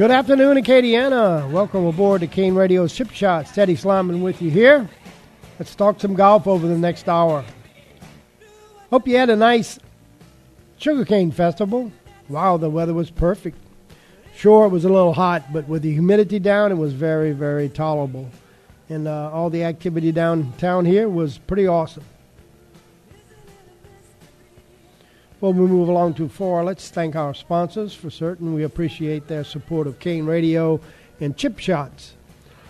Good afternoon, Acadiana. Welcome aboard to Kane Radio's Chip Shots. Teddy Sliman with you here. Let's talk some golf over the next hour. Hope you had a nice sugarcane festival. Wow, the weather was perfect. Sure, it was a little hot, but with the humidity down, it was very, very tolerable. And uh, all the activity downtown here was pretty awesome. Well, we move along to four. Let's thank our sponsors for certain. We appreciate their support of Kane Radio and Chip Shots.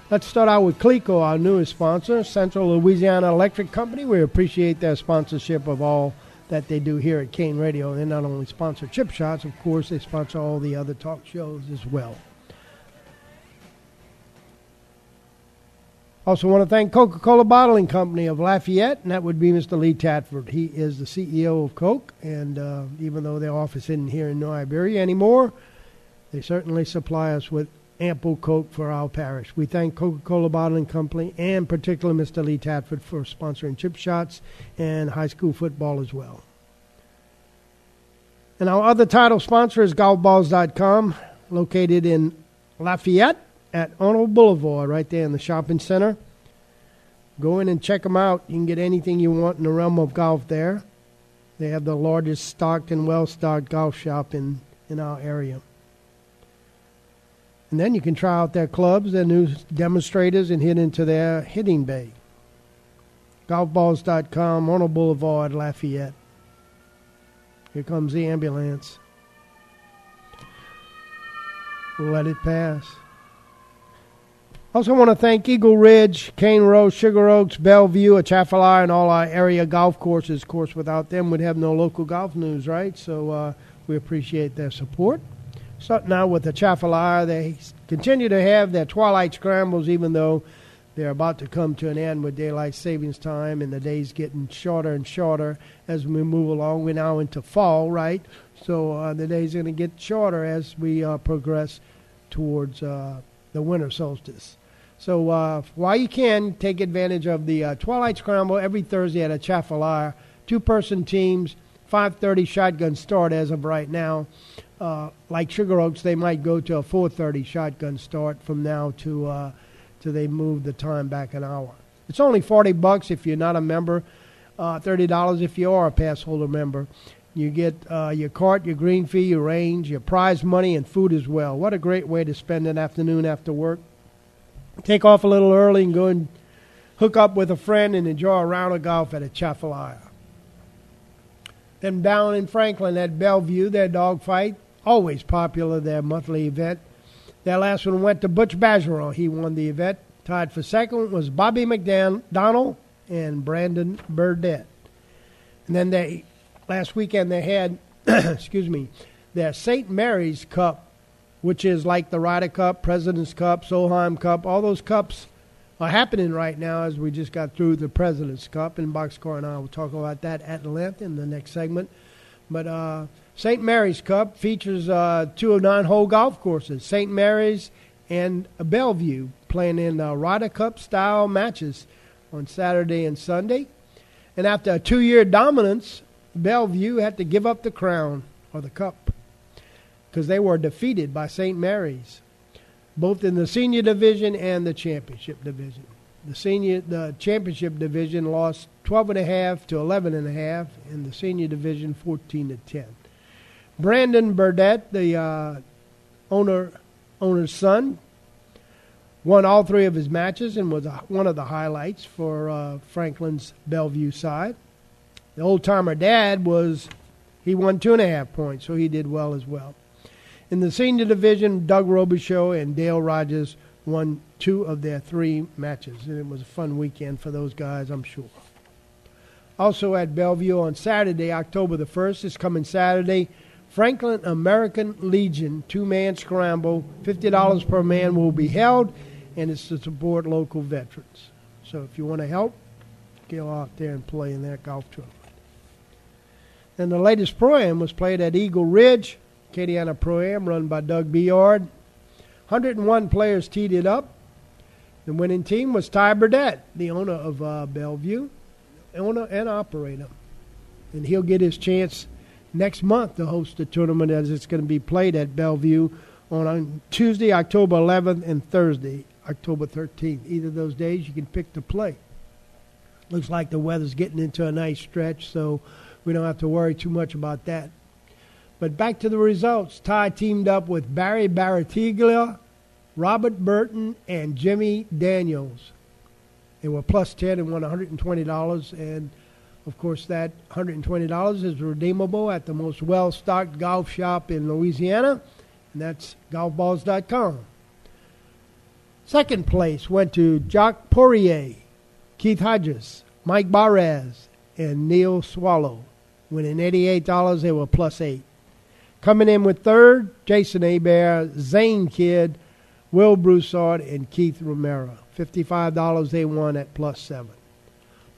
Let's start out with Cleco, our newest sponsor, Central Louisiana Electric Company. We appreciate their sponsorship of all that they do here at Kane Radio. They not only sponsor Chip Shots, of course, they sponsor all the other talk shows as well. Also, want to thank Coca Cola Bottling Company of Lafayette, and that would be Mr. Lee Tatford. He is the CEO of Coke, and uh, even though their office isn't here in New Iberia anymore, they certainly supply us with ample Coke for our parish. We thank Coca Cola Bottling Company and particularly Mr. Lee Tatford for sponsoring chip shots and high school football as well. And our other title sponsor is golfballs.com, located in Lafayette at Arnold Boulevard, right there in the shopping center. Go in and check them out. You can get anything you want in the realm of golf there. They have the largest stocked and well stocked golf shop in, in our area. And then you can try out their clubs, their new demonstrators, and hit into their hitting bay. Golfballs.com, Arnold Boulevard, Lafayette. Here comes the ambulance. Let it pass. Also, want to thank Eagle Ridge, Cane Row, Sugar Oaks, Bellevue, Atchafalaya, and all our area golf courses. Of course, without them, we'd have no local golf news, right? So uh, we appreciate their support. Starting out with Atchafalaya, they continue to have their twilight scrambles, even though they're about to come to an end with daylight savings time, and the days getting shorter and shorter as we move along. We're now into fall, right? So uh, the days going to get shorter as we uh, progress towards uh, the winter solstice. So uh, while you can, take advantage of the uh, Twilight Scramble every Thursday at a Atchafalaya. Two-person teams, 5:30 shotgun start as of right now. Uh, like Sugar Oaks, they might go to a 4:30 shotgun start from now to uh, till they move the time back an hour. It's only 40 bucks if you're not a member, uh, $30 if you are a pass holder member. You get uh, your cart, your green fee, your range, your prize money, and food as well. What a great way to spend an afternoon after work take off a little early and go and hook up with a friend and enjoy a round of golf at Atchafalaya. Then down in Franklin at Bellevue, their dog fight, always popular, their monthly event. Their last one went to Butch Bergeron. He won the event. Tied for second was Bobby McDonald and Brandon Burdett. And then they last weekend they had, excuse me, their St. Mary's Cup which is like the Ryder Cup, President's Cup, Solheim Cup. All those cups are happening right now as we just got through the President's Cup. And Boxcar and I will talk about that at length in the next segment. But uh, St. Mary's Cup features uh, two of nine hole golf courses St. Mary's and Bellevue playing in uh, Ryder Cup style matches on Saturday and Sunday. And after a two year dominance, Bellevue had to give up the crown or the cup because they were defeated by St. Mary's, both in the senior division and the championship division. The senior, the championship division lost 12 and a half to 11 and a half, and the senior division 14 to 10. Brandon Burdett, the uh, owner owner's son, won all three of his matches and was a, one of the highlights for uh, Franklin's Bellevue side. The old timer dad was he won two and a half points, so he did well as well. In the senior division, Doug Robichaux and Dale Rogers won two of their three matches, and it was a fun weekend for those guys, I'm sure. Also at Bellevue on Saturday, October the 1st, is coming Saturday, Franklin American Legion two man scramble, $50 per man will be held, and it's to support local veterans. So if you want to help, go out there and play in that golf tournament. And the latest pro am was played at Eagle Ridge. Acadiana Pro Am run by Doug Biard. 101 players teed it up. The winning team was Ty Burdett, the owner of uh, Bellevue, owner and operator. And he'll get his chance next month to host the tournament as it's going to be played at Bellevue on Tuesday, October 11th, and Thursday, October 13th. Either of those days you can pick to play. Looks like the weather's getting into a nice stretch, so we don't have to worry too much about that. But back to the results. Ty teamed up with Barry Barratiglia, Robert Burton, and Jimmy Daniels. They were plus 10 and won $120. And, of course, that $120 is redeemable at the most well stocked golf shop in Louisiana, and that's golfballs.com. Second place went to Jock Poirier, Keith Hodges, Mike Barres, and Neil Swallow. Winning $88, they were plus 8. Coming in with third, Jason Abair, Zane Kidd, Will Broussard, and Keith Romero. $55 they won at plus 7.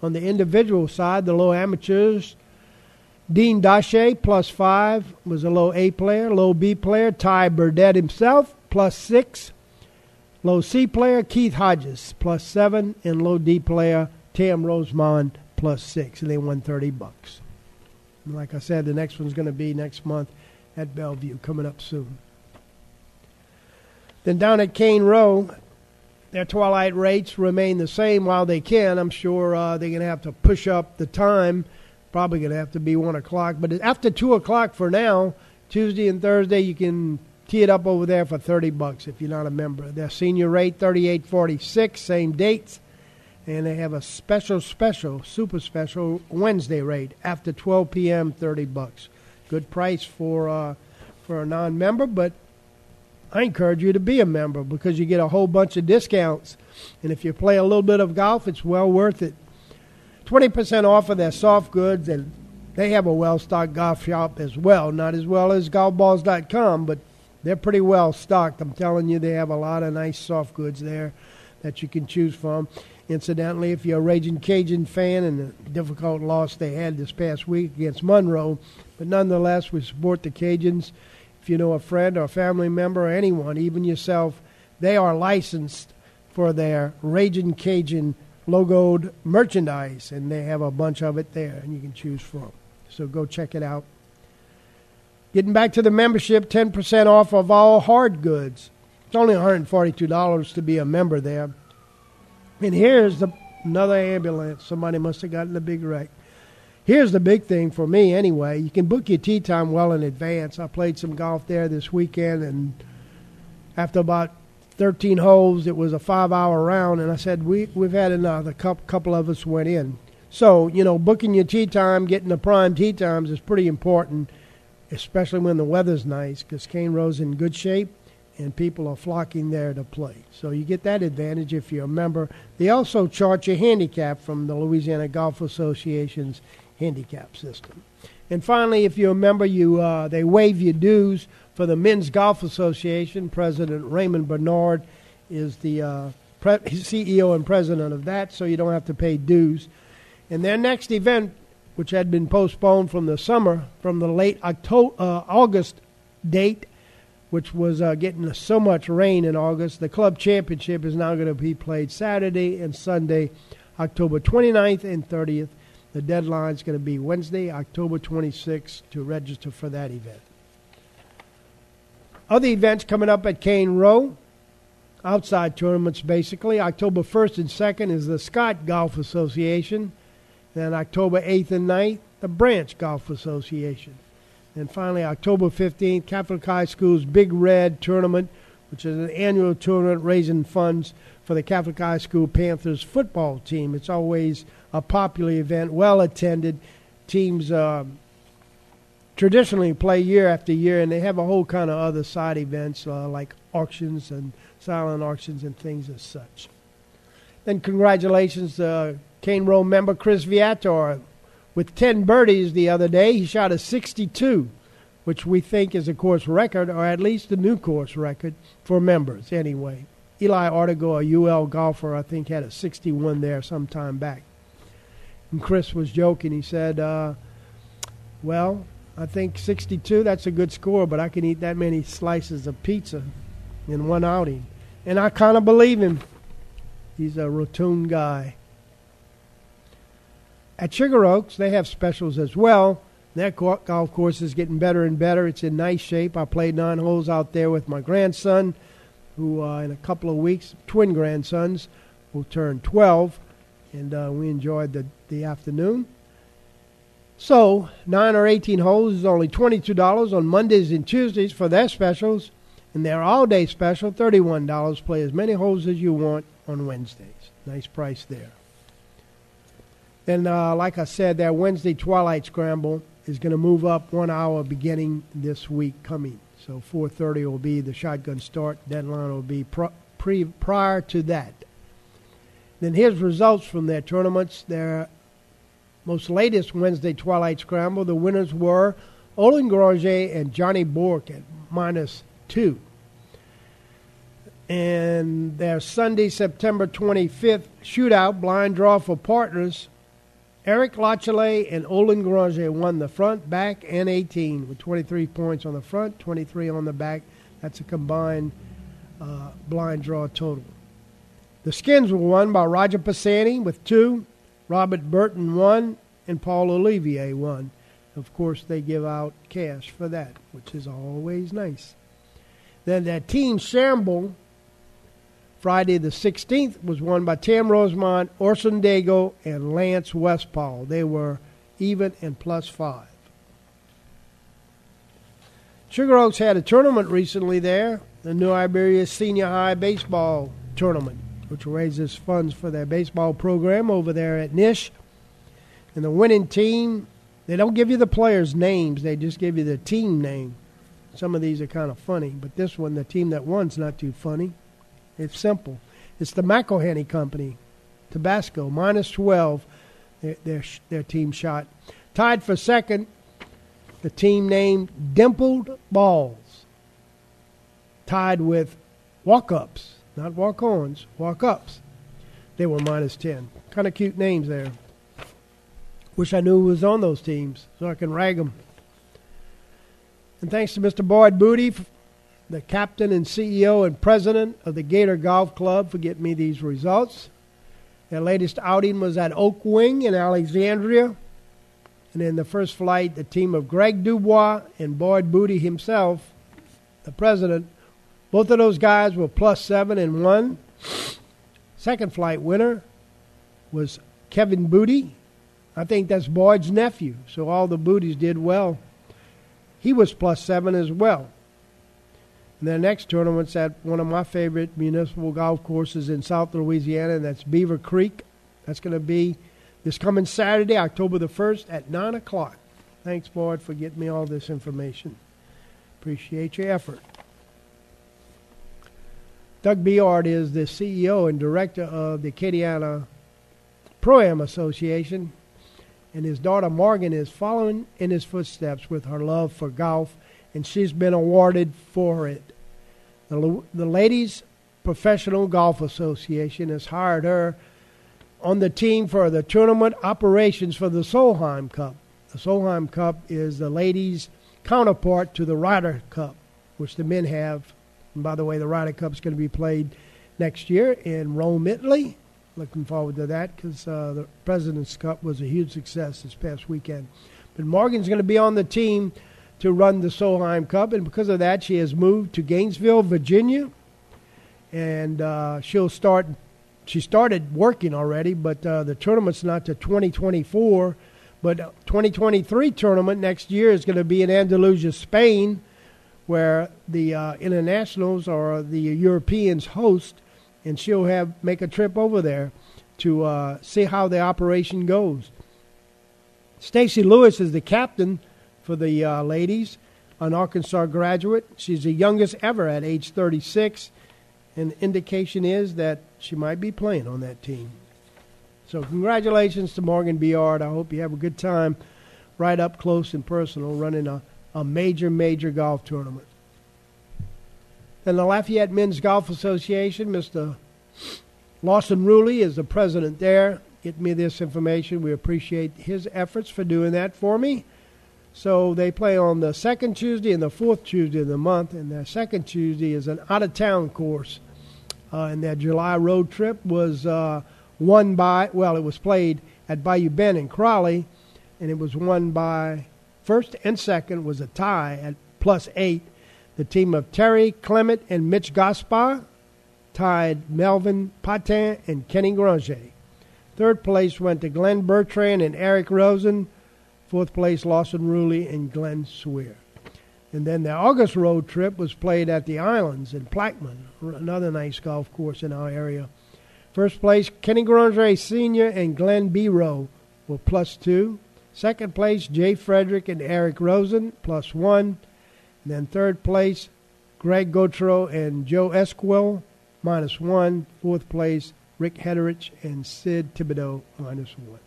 On the individual side, the low amateurs, Dean Dache, plus 5, was a low A player. Low B player, Ty Burdett himself, plus 6. Low C player, Keith Hodges, plus 7. And low D player, Tam Rosemond, plus 6. And they won 30 bucks. And like I said, the next one's going to be next month at Bellevue, coming up soon. Then down at Cane Row, their twilight rates remain the same while they can. I'm sure uh, they're going to have to push up the time. Probably going to have to be 1 o'clock. But after 2 o'clock for now, Tuesday and Thursday, you can tee it up over there for 30 bucks if you're not a member. Their senior rate, 38.46, same dates. And they have a special, special, super special Wednesday rate after 12 p.m., 30 bucks. Good price for uh, for a non-member, but I encourage you to be a member because you get a whole bunch of discounts. And if you play a little bit of golf, it's well worth it. 20% off of their soft goods, and they have a well stocked golf shop as well. Not as well as golfballs.com, but they're pretty well stocked. I'm telling you, they have a lot of nice soft goods there that you can choose from. Incidentally, if you're a Raging Cajun fan and the difficult loss they had this past week against Monroe, but nonetheless, we support the Cajuns if you know a friend or a family member or anyone, even yourself, they are licensed for their Raging Cajun logoed merchandise, and they have a bunch of it there, and you can choose from. So go check it out. Getting back to the membership, 10% off of all hard goods. It's only $142 to be a member there. And here's the, another ambulance. Somebody must have gotten a big wreck. Here's the big thing for me, anyway. You can book your tee time well in advance. I played some golf there this weekend, and after about 13 holes, it was a five-hour round, and I said we we've had enough. A couple, of us went in. So you know, booking your tee time, getting the prime tee times is pretty important, especially when the weather's nice, because Cane Row's in good shape and people are flocking there to play. So you get that advantage if you're a member. They also charge a handicap from the Louisiana Golf Association's handicap system. And finally, if you're a member, you uh, they waive your dues for the Men's Golf Association. President Raymond Bernard is the uh, pre- CEO and president of that, so you don't have to pay dues. And their next event, which had been postponed from the summer, from the late October, uh, August date, which was uh, getting so much rain in August, the club championship is now going to be played Saturday and Sunday, October 29th and 30th the deadline is going to be Wednesday, October 26th to register for that event. Other events coming up at Cane Row, outside tournaments basically. October 1st and 2nd is the Scott Golf Association. Then October 8th and 9th, the Branch Golf Association. And finally, October 15th, Catholic High School's Big Red Tournament, which is an annual tournament raising funds for the Catholic High School Panthers football team. It's always a popular event, well attended. Teams uh, traditionally play year after year, and they have a whole kind of other side events uh, like auctions and silent auctions and things as such. Then congratulations to uh, Cane Row member Chris Viator with 10 birdies the other day. He shot a 62, which we think is a course record, or at least a new course record for members anyway. Eli Artigo, a UL golfer, I think had a 61 there some time back. And Chris was joking. He said, uh, Well, I think 62, that's a good score, but I can eat that many slices of pizza in one outing. And I kind of believe him. He's a rotund guy. At Sugar Oaks, they have specials as well. That golf course is getting better and better. It's in nice shape. I played nine holes out there with my grandson, who uh, in a couple of weeks, twin grandsons, will turn 12, and uh, we enjoyed the, the afternoon. So, 9 or 18 holes is only $22 on Mondays and Tuesdays for their specials, and their all day special, $31. Play as many holes as you want on Wednesdays. Nice price there. And uh, like I said, that Wednesday Twilight Scramble is going to move up one hour beginning this week coming. So 4:30 will be the shotgun start. Deadline will be pre, prior to that. Then here's results from their tournaments. Their most latest Wednesday Twilight Scramble. The winners were Olin Granger and Johnny Bork at minus two. And their Sunday, September 25th shootout blind draw for partners Eric Lachelet and Olin Granger won the front, back, and 18 with 23 points on the front, 23 on the back. That's a combined uh, blind draw total. The skins were won by Roger Pisani with two, Robert Burton one, and Paul Olivier one. Of course, they give out cash for that, which is always nice. Then that team shamble Friday the 16th was won by Tam Rosemont, Orson Dago, and Lance Westpaul. They were even and plus five. Sugar Oaks had a tournament recently there, the New Iberia Senior High Baseball Tournament, which raises funds for their baseball program over there at Nish. And the winning team, they don't give you the players' names, they just give you the team name. Some of these are kind of funny, but this one, the team that won's not too funny. It's simple. It's the McIlhenny Company, Tabasco, minus 12, their, their, their team shot. Tied for second, the team named Dimpled Balls. Tied with Walk Ups, not Walk Ons, Walk Ups. They were minus 10. Kind of cute names there. Wish I knew who was on those teams so I can rag them. And thanks to Mr. Boyd Booty the captain and CEO and president of the Gator Golf Club, for getting me these results. Their latest outing was at Oak Wing in Alexandria. And in the first flight, the team of Greg Dubois and Boyd Booty himself, the president, both of those guys were plus seven and one. Second flight winner was Kevin Booty. I think that's Boyd's nephew, so all the Booties did well. He was plus seven as well. And the next tournament's at one of my favorite municipal golf courses in South Louisiana, and that's Beaver Creek. That's going to be this coming Saturday, October the 1st at 9 o'clock. Thanks, Boyd, for getting me all this information. Appreciate your effort. Doug Biard is the CEO and director of the Acadiana Pro Am Association, and his daughter Morgan is following in his footsteps with her love for golf, and she's been awarded for it. The, the Ladies Professional Golf Association has hired her on the team for the tournament operations for the Solheim Cup. The Solheim Cup is the ladies' counterpart to the Ryder Cup, which the men have. And by the way, the Ryder Cup is going to be played next year in Rome, Italy. Looking forward to that because uh, the President's Cup was a huge success this past weekend. But Morgan's going to be on the team to run the Solheim Cup, and because of that, she has moved to Gainesville, Virginia, and uh, she'll start. She started working already, but uh, the tournament's not to 2024. But 2023 tournament next year is going to be in Andalusia, Spain, where the uh, internationals or the Europeans host, and she'll have make a trip over there to uh, see how the operation goes. Stacy Lewis is the captain for the uh, ladies, an Arkansas graduate. She's the youngest ever at age 36, and indication is that she might be playing on that team. So congratulations to Morgan Biard. I hope you have a good time right up close and personal running a, a major, major golf tournament. Then the Lafayette Men's Golf Association, Mr. Lawson Ruley is the president there. Get me this information. We appreciate his efforts for doing that for me. So they play on the second Tuesday and the fourth Tuesday of the month, and their second Tuesday is an out of town course. Uh, and their July road trip was uh, won by, well, it was played at Bayou Bend in Crowley, and it was won by First and second was a tie at plus eight. The team of Terry Clement and Mitch Gaspar tied Melvin Patin and Kenny Granger. Third place went to Glenn Bertrand and Eric Rosen. Fourth place, Lawson Ruley and Glenn Swear. And then the August road trip was played at the Islands in Plaquemine, another nice golf course in our area. First place, Kenny Granger Sr. and Glenn B. Rowe were plus two. Second place, Jay Frederick and Eric Rosen, plus one. And then third place, Greg Gautreau and Joe Esquivel, minus one. Fourth place, Rick Hederich and Sid Thibodeau, minus one.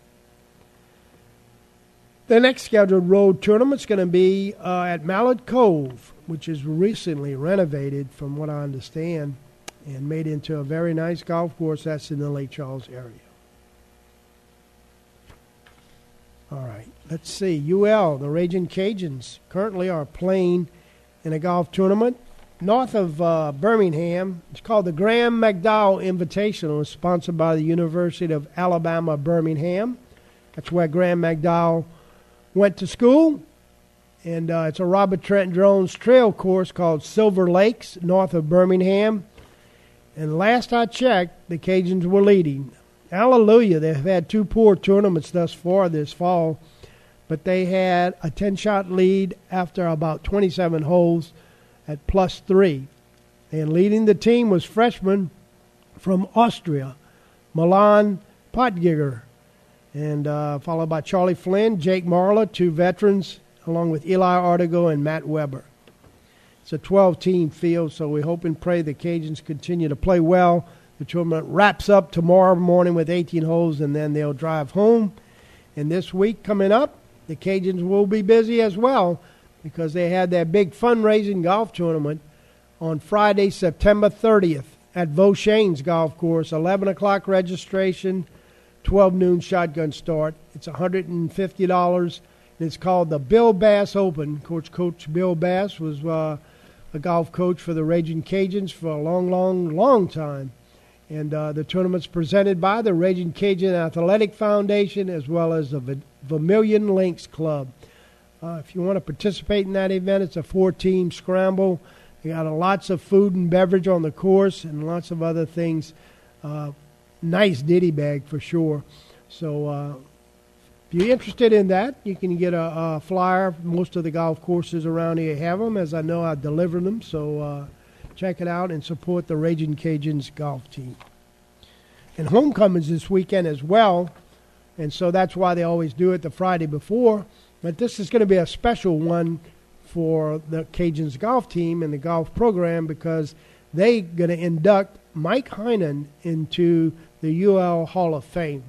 The next scheduled road tournament is going to be uh, at Mallard Cove, which is recently renovated, from what I understand, and made into a very nice golf course. That's in the Lake Charles area. All right, let's see. UL, the Raging Cajuns, currently are playing in a golf tournament north of uh, Birmingham. It's called the Graeme McDowell Invitational. It's sponsored by the University of Alabama, Birmingham. That's where Graeme McDowell went to school. And uh, it's a Robert Trent Jones trail course called Silver Lakes, north of Birmingham. And last I checked, the Cajuns were leading. Hallelujah. They've had two poor tournaments thus far this fall, but they had a 10 shot lead after about 27 holes at plus three. And leading the team was freshman from Austria, Milan Potgieter, and uh, followed by Charlie Flynn, Jake Marla, two veterans, along with Eli Artigo and Matt Weber. It's a 12 team field, so we hope and pray the Cajuns continue to play well. The tournament wraps up tomorrow morning with 18 holes, and then they'll drive home. And this week coming up, the Cajuns will be busy as well because they had their big fundraising golf tournament on Friday, September 30th at Vieux Chenes Golf Course. 11 o'clock registration, 12 noon shotgun start. It's $150. And it's called the Bill Bass Open. Coach Coach Bill Bass was uh, a golf coach for the Raging Cajuns for a long, long, long time. And uh, the tournament's presented by the Raging Cajun Athletic Foundation as well as the Vermilion Links Club. Uh, if you want to participate in that event, it's a four-team scramble. You got lots of food and beverage on the course and lots of other things. Uh, nice ditty bag for sure. So uh, if you're interested in that, you can get a, a, flyer. Most of the golf courses around here have them, as I know I deliver them. So uh, check it out and support the Raging Cajuns golf team. And homecomings this weekend as well, and so that's why they always do it the Friday before. But this is going to be a special one for the Cajuns golf team and the golf program because they're going to induct Mike Heinen into the UL Hall of Fame.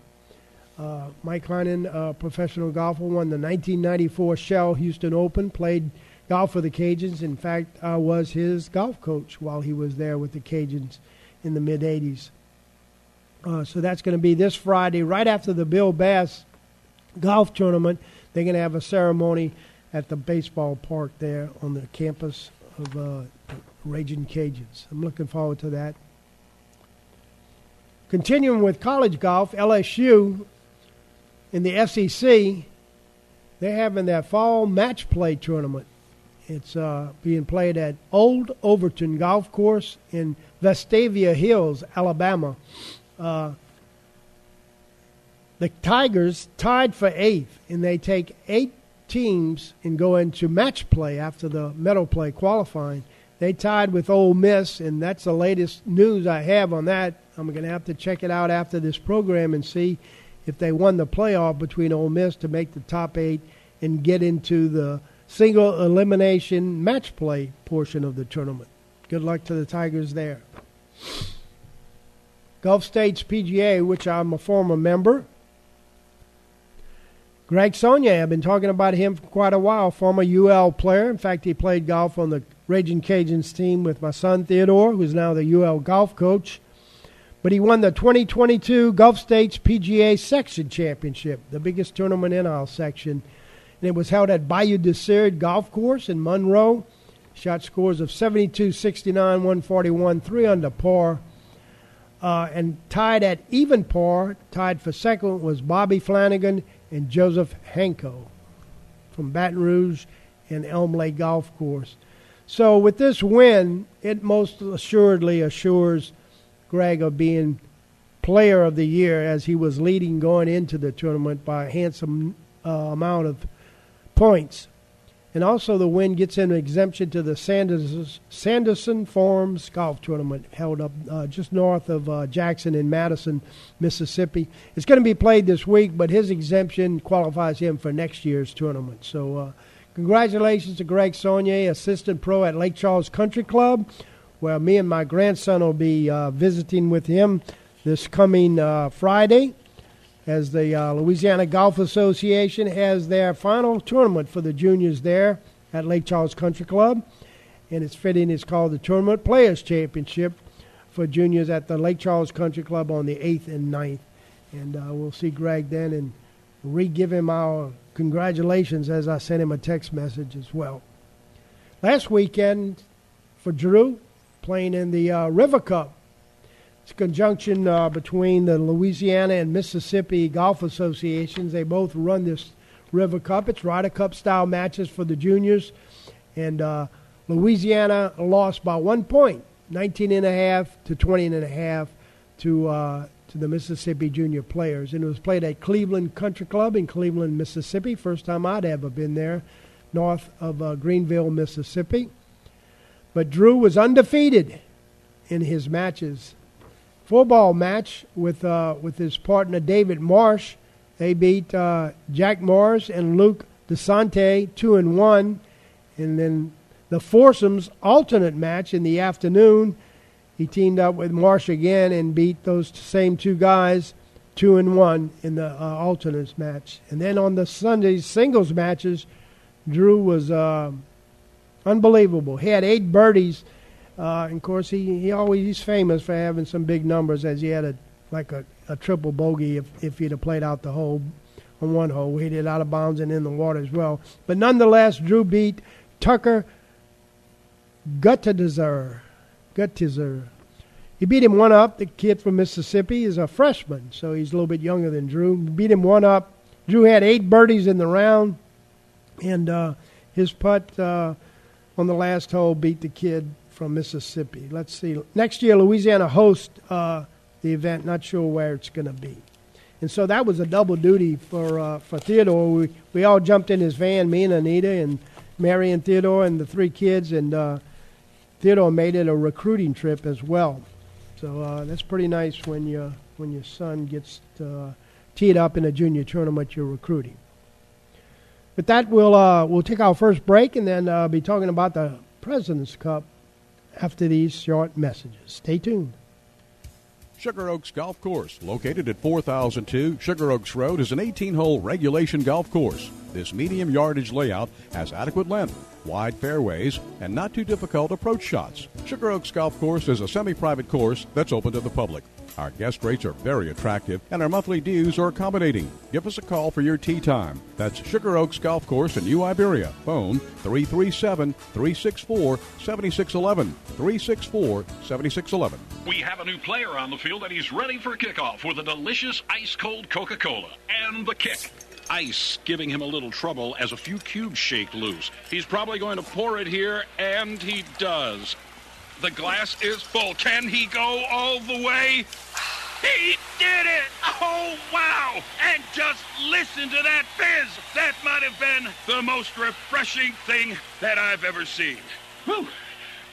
Uh, Mike Heinen, a professional golfer, won the 1994 Shell Houston Open, played golf for the Cajuns. In fact, I was his golf coach while he was there with the Cajuns in the mid 80s. Uh, so that's going to be this Friday, right after the Bill Bass golf tournament. They're going to have a ceremony at the baseball park there on the campus of uh, Raging Cajuns. I'm looking forward to that. Continuing with college golf, LSU in the SEC, they're having their fall match play tournament. It's uh, being played at Old Overton Golf Course in Vestavia Hills, Alabama. Uh, the Tigers tied for eighth, and they take eight teams and go into match play after the medal play qualifying. They tied with Ole Miss, and that's the latest news I have on that. I'm going to have to check it out after this program and see if they won the playoff between Ole Miss to make the top eight and get into the single elimination match play portion of the tournament. Good luck to the Tigers there. Gulf States PGA, which I'm a former member, Greg Sonia, I've been talking about him for quite a while, former UL player. In fact, he played golf on the Raging Cajuns team with my son Theodore, who's now the UL golf coach. But he won the 2022 Gulf States PGA Section Championship, the biggest tournament in our section. And it was held at Bayou DeSiard Golf Course in Monroe. Shot scores of 72, 69, 141, 3 under par. Uh, and tied at even par, tied for second, was Bobby Flanagan and Joseph Hanko. from Baton Rouge and Elm Lake Golf Course. So with this win, it most assuredly assures Greg of being player of the year as he was leading going into the tournament by a handsome uh, amount of points. And also, the win gets an exemption to the Sanderson Farms Golf Tournament held up uh, just north of uh, Jackson in Madison, Mississippi. It's going to be played this week, but his exemption qualifies him for next year's tournament. So, uh, congratulations to Greg Saunier, assistant pro at Lake Charles Country Club, where me and my grandson will be uh, visiting with him this coming uh, Friday as the uh, Louisiana Golf Association has their final tournament for the juniors there at Lake Charles Country Club. And it's fitting, it's called the Tournament Players Championship for juniors at the Lake Charles Country Club on the 8th and 9th. And uh, we'll see Greg then and re give him our congratulations as I sent him a text message as well. Last weekend for Drew, playing in the uh, River Cup it's a conjunction uh, between the Louisiana and Mississippi Golf Associations. They both run this River Cup. It's Ryder Cup style matches for the juniors. And uh, Louisiana lost by one point, 19 and a half to 20 and a half to, uh, to the Mississippi junior players. And it was played at Cleveland Country Club in Cleveland, Mississippi. First time I'd ever been there, north of uh, Greenville, Mississippi. But Drew was undefeated in his matches four ball match with uh, with his partner David Marsh. They beat uh, Jack Morris and Luke DeSante two and one, and then the foursomes alternate match in the afternoon. He teamed up with Marsh again and beat those same two guys two and one in the uh, alternates match. And then on the Sunday singles matches, Drew was uh, unbelievable. He had eight birdies uh, and of course, he, he always he's famous for having some big numbers, as he had a like a, a triple bogey if if he'd have played out the hole on one hole. He hit it out of bounds and in the water as well. But nonetheless, Drew beat Tucker Guttizer. Guttizer. He beat him one up. The kid from Mississippi is a freshman, so he's a little bit younger than Drew. Beat him one up. Drew had eight birdies in the round, and uh, his putt uh, on the last hole beat the kid from Mississippi. Let's see. Next year, Louisiana hosts uh, the event. Not sure where it's going to be. And so that was a double duty for uh, for Theodore. We we all jumped in his van, me and Anita and Mary and Theodore and the three kids, and uh, Theodore made it a recruiting trip as well. So uh, that's pretty nice when you when your son gets uh, teed up in a junior tournament you're recruiting. With that, we'll uh, we'll take our first break and then uh, be talking about the President's Cup after these short messages. Stay tuned. Sugar Oaks Golf Course, located at 4002 Sugar Oaks Road, is an 18 hole regulation golf course. This medium yardage layout has adequate length, wide fairways, and not too difficult approach shots. Sugar Oaks Golf Course is a semi private course that's open to the public. Our guest rates are very attractive, and our monthly dues are accommodating. Give us a call for your tee time. That's Sugar Oaks Golf Course in New Iberia. Phone 337 364 7611. 364 7611. We have a new player on the field, and he's ready for kickoff with a delicious ice cold Coca Cola and the kick ice giving him a little trouble as a few cubes shake loose. He's probably going to pour it here, and he does. The glass is full. Can he go all the way? He did it! Oh, wow! And just listen to that fizz! That might have been the most refreshing thing that I've ever seen. Whew.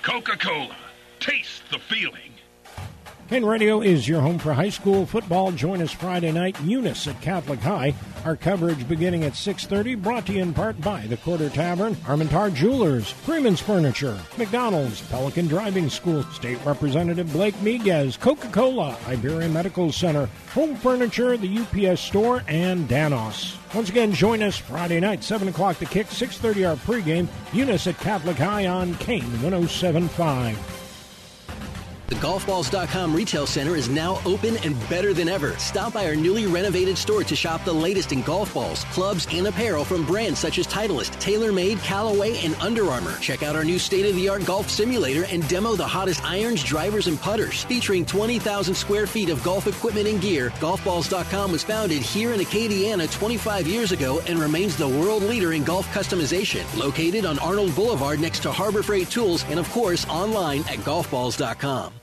Coca-Cola. Taste the feeling. Ken Radio is your home for high school football. Join us Friday night, Eunice at Catholic High. Our coverage beginning at 6.30, brought to you in part by the Quarter Tavern, Armentor Jewelers, Freeman's Furniture, McDonald's, Pelican Driving School, State Representative Blake Miguez, Coca-Cola, Iberia Medical Center, Home Furniture, the UPS Store, and Danos. Once again, join us Friday night, 7 o'clock to kick, 6.30 our pregame, Eunice at Catholic High on Kane 107.5. The golfballs.com retail center is now open and better than ever. Stop by our newly renovated store to shop the latest in golf balls, clubs, and apparel from brands such as Titleist, TaylorMade, Callaway, and Under Armour. Check out our new state-of-the-art golf simulator and demo the hottest irons, drivers, and putters. Featuring 20,000 square feet of golf equipment and gear, golfballs.com was founded here in Acadiana 25 years ago and remains the world leader in golf customization. Located on Arnold Boulevard next to Harbor Freight Tools and of course online at golfballs.com.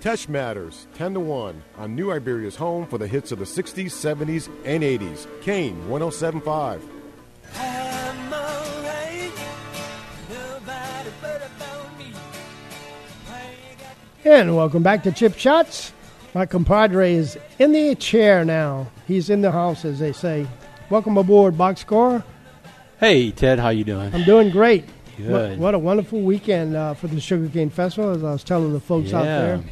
Tesh Matters, 10 to 1, on New Iberia's home for the hits of the 60s, 70s, and 80s. Kane, 1075. And welcome back to Chip Shots. My compadre is in the chair now. He's in the house, as they say. Welcome aboard, Boxcar. Hey, Ted, how you doing? I'm doing great. Good. What, what a wonderful weekend uh, for the Sugarcane Festival, as I was telling the folks out there.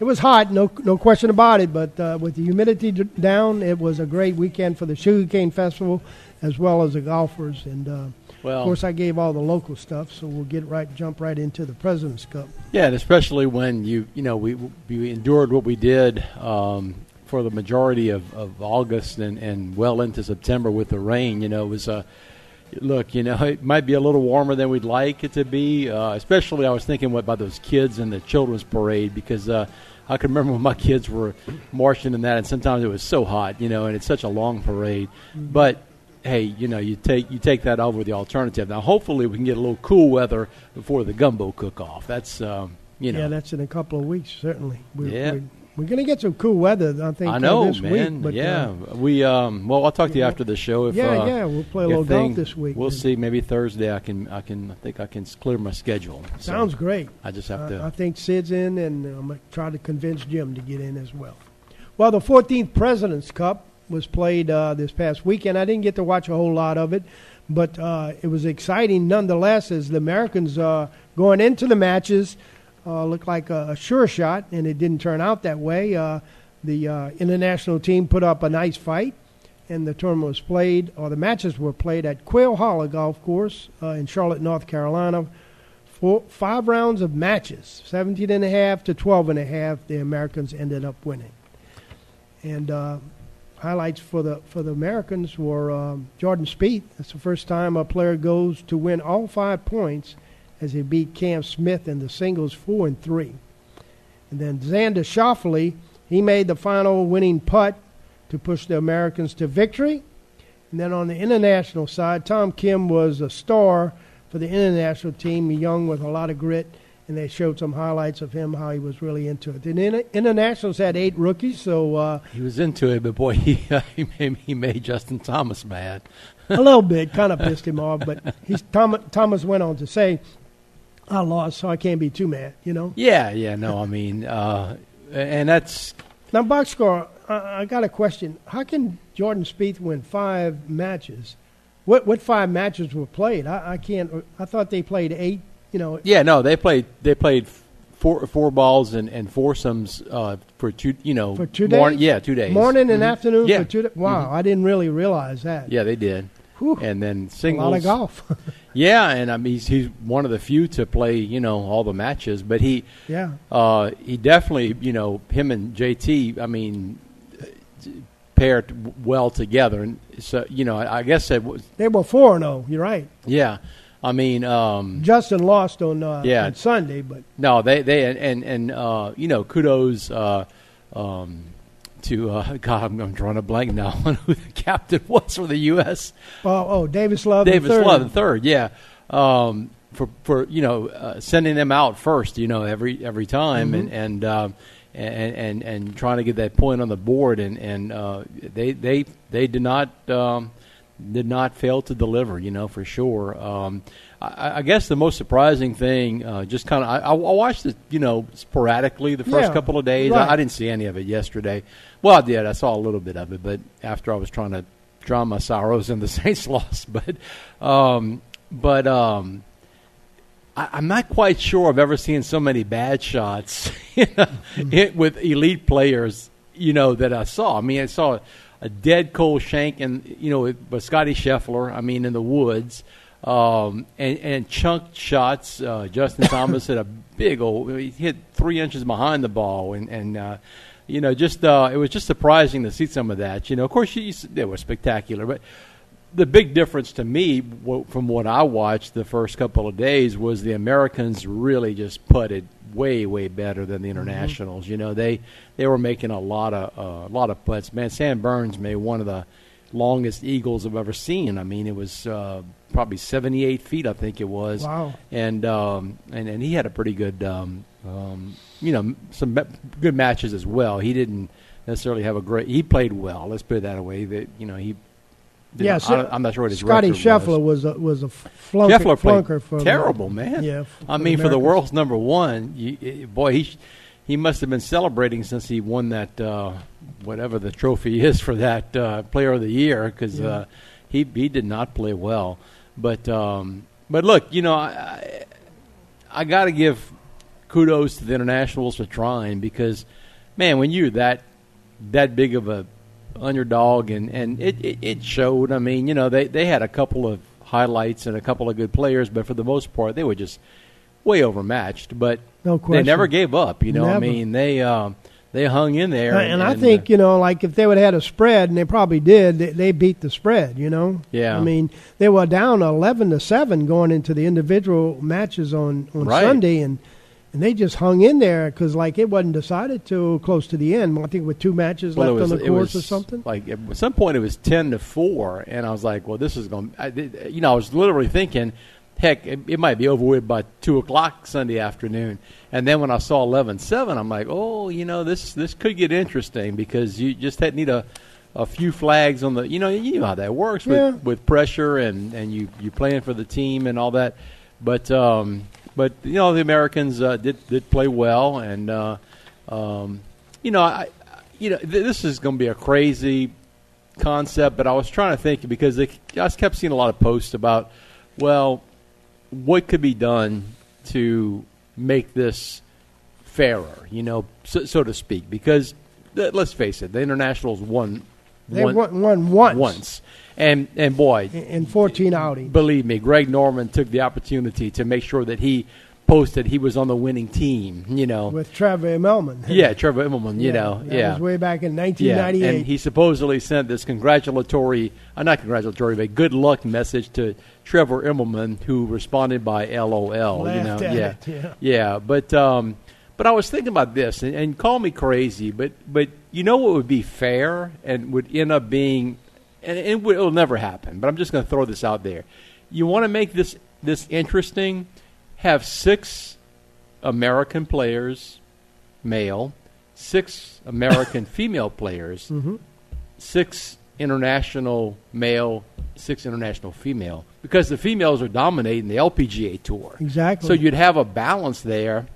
It was hot, no no question about it. But uh, with the humidity d- down, it was a great weekend for the Sugarcane Festival, as well as the golfers. And uh, Well- of course, I gave all the local stuff, so we'll get right jump right into the President's Cup. Yeah, and especially when you you know we we endured what we did um, for the majority of, of August and, and well into September with the rain. You know, it was a look. You know, it might be a little warmer than we'd like it to be. Uh, especially, I was thinking what about those kids in the children's parade because. Uh, I can remember when my kids were marching in that, and sometimes it was so hot, you know, and it's such a long parade. But hey, you know, you take you take that over the alternative. Now, hopefully, we can get a little cool weather before the gumbo cook-off. That's um, you know, Yeah, that's in a couple of weeks, certainly. We're, Yeah. We're, we're going to get some cool weather, I think, I uh, know, this man. week. But, yeah, uh, we um. Well, I'll talk to you after the show. If Yeah, uh, yeah, we'll play a little golf this week. We'll see. Maybe Thursday. I can. I can. I think I can clear my schedule. So sounds great. I just have I, to. I think Sid's in, and I'm going to try to convince Jim to get in as well. Well, the 14th President's Cup was played uh, this past weekend. I didn't get to watch a whole lot of it, but uh, it was exciting nonetheless as the Americans uh, going into the matches uh, looked like a, a sure shot, and it didn't turn out that way. Uh, the uh, international team put up a nice fight, and the tournament was played, or the matches were played at Quail Hollow Golf Course uh, in Charlotte, North Carolina. Four, five rounds of matches, 17 and a half to 12 and a half, the Americans ended up winning. And uh, highlights for the for the Americans were um, Jordan Spieth. That's the first time a player goes to win all five points, as he beat Cam Smith in the singles four and three. And then Xander Schauffele, he made the final winning putt to push the Americans to victory. And then on the international side, Tom Kim was a star for the international team, young with a lot of grit, and they showed some highlights of him how he was really into it. The inter- internationals had eight rookies, so uh, he was into it, but boy, he he made, he made Justin Thomas mad. a little bit kind of pissed him off. But he's Tom, Thomas went on to say, "I lost, so I can't be too mad," you know. Yeah, yeah. No, I mean, uh, and that's Now, Boxcar, I, I got a question. How can Jordan Spieth win five matches? What what five matches were played? I, I can't. I thought they played eight. You know, yeah. No, they played they played four four balls and and foursomes uh, for two. You know, for two days. Yeah, two days. Morning and Mhm. afternoon Yeah. for two. Da- wow, I didn't really realize that. Yeah, they did. Whew. And then a singles. lot of golf. Yeah, and I mean he's, he's one of the few to play you know all the matches, but he yeah, uh, he definitely you know him and JT. I mean paired well together, and so you know I, I guess it was they were four and zero. You're right. yeah. I mean um, Justin lost on uh, Yeah. on Sunday, but no they they and and, and uh, you know kudos uh, um, to uh, God I'm, I'm drawing a blank now on who the captain was for the U.S. oh, oh Davis Love. Davis third. Love the third, yeah. Um, for for you know uh, sending them out first, you know every every time, Mm-hmm. and and, um, and and and trying to get that point on the board, and and uh, they they they did not. Um, did not fail to deliver. You know, for sure. I, I guess the most surprising thing, uh, just kind of, I, I watched it, you know, sporadically the first Yeah, couple of days. right. I, I didn't see any of it yesterday. Well, I did. I saw a little bit of it, but after I was trying to drown my sorrows in the Saints loss. But, um, but um, I, I'm not quite sure I've ever seen so many bad shots you know, it, with elite players. You know that I saw. I mean, I saw a dead cold shank, and you know, with, with Scotty Scheffler. I mean, in the woods, um, and and chunked shots. Uh, Justin Thomas hit a big old. He hit three inches behind the ball, and and. Uh, you know, just uh, it was just surprising to see some of that. You know, of course, you, they were spectacular, but the big difference to me w- from what I watched the first couple of days was the Americans really just putted way way better than the internationals. You know, they they were making a lot of uh, a lot of putts. Man, Sam Burns made one of the longest eagles I've ever seen. I mean, it was uh, probably 78 feet, I think it was. Wow. And um, and and he had a pretty good, um, um, you know, some ma- good matches as well. He didn't necessarily have a great. He played well. Let's put it that way. That you know he. Yeah, so I, am not sure what his Scotty Scheffler was. was a, was a flunker, Scheffler flunker for terrible, man. Yeah, I for mean, for the world's number one, you, eh, boy, he he must have been celebrating since he won that uh, whatever the trophy is for that uh, Player of the Year because uh, he he did not play well. But um, but look, you know, I I, I got to give kudos to the internationals for trying because, man, when you're that that big of a underdog and and it, it, it showed. I mean, you know, they they had a couple of highlights and a couple of good players, but for the most part, they were just way overmatched. But No they never gave up. You know, I mean, they um, they hung in there. Uh, and, I think you know, like if they would have had a spread, and they probably did, they, they beat the spread. You know. Yeah. I mean, they were down eleven to seven going into the individual matches on on Right. Sunday, and and they just hung in there because like it wasn't decided till close to the end. I think with two matches Well, left was- on the course or something. Like at some point, it was ten to four, and I was like, "Well, this is going." to You know, I was literally thinking, "Heck, it, it might be over with by two o'clock Sunday afternoon." And then when I saw 11-7, I'm like, "Oh, you know, this this could get interesting because you just had need a." A few flags on the, you know, you know how that works with, Yeah. with pressure and, and you you playing for the team and all that, but um, but you know the Americans uh, did did play well and uh, um, you know I you know th- this is going to be a crazy concept, but I was trying to think because they, I kept seeing a lot of posts about well, what could be done to make this fairer, you know, so, so to speak, because th- let's face it, the internationals won They won, won, won once, once. And and boy, in, in fourteen outings. believe me, Greg Norman took the opportunity to make sure that he posted he was on the winning team. You know, with Trevor Immelman. yeah, Trevor Immelman. You Yeah, know, that yeah, was way back in 1998. yeah. And he supposedly sent this congratulatory, uh, not congratulatory, but good luck message to Trevor Immelman, who responded by LOL. you know, yeah, it, yeah. yeah. But um, but I was thinking about this, and, and call me crazy, but but you know what would be fair and would end up being, and it will it'll never happen. But I'm just going to throw this out there. You want to make this this interesting? Have six American players, male, six American female players, Mm-hmm. six international male, six international female, because the females are dominating the LPGA tour. Exactly. So you'd have a balance there.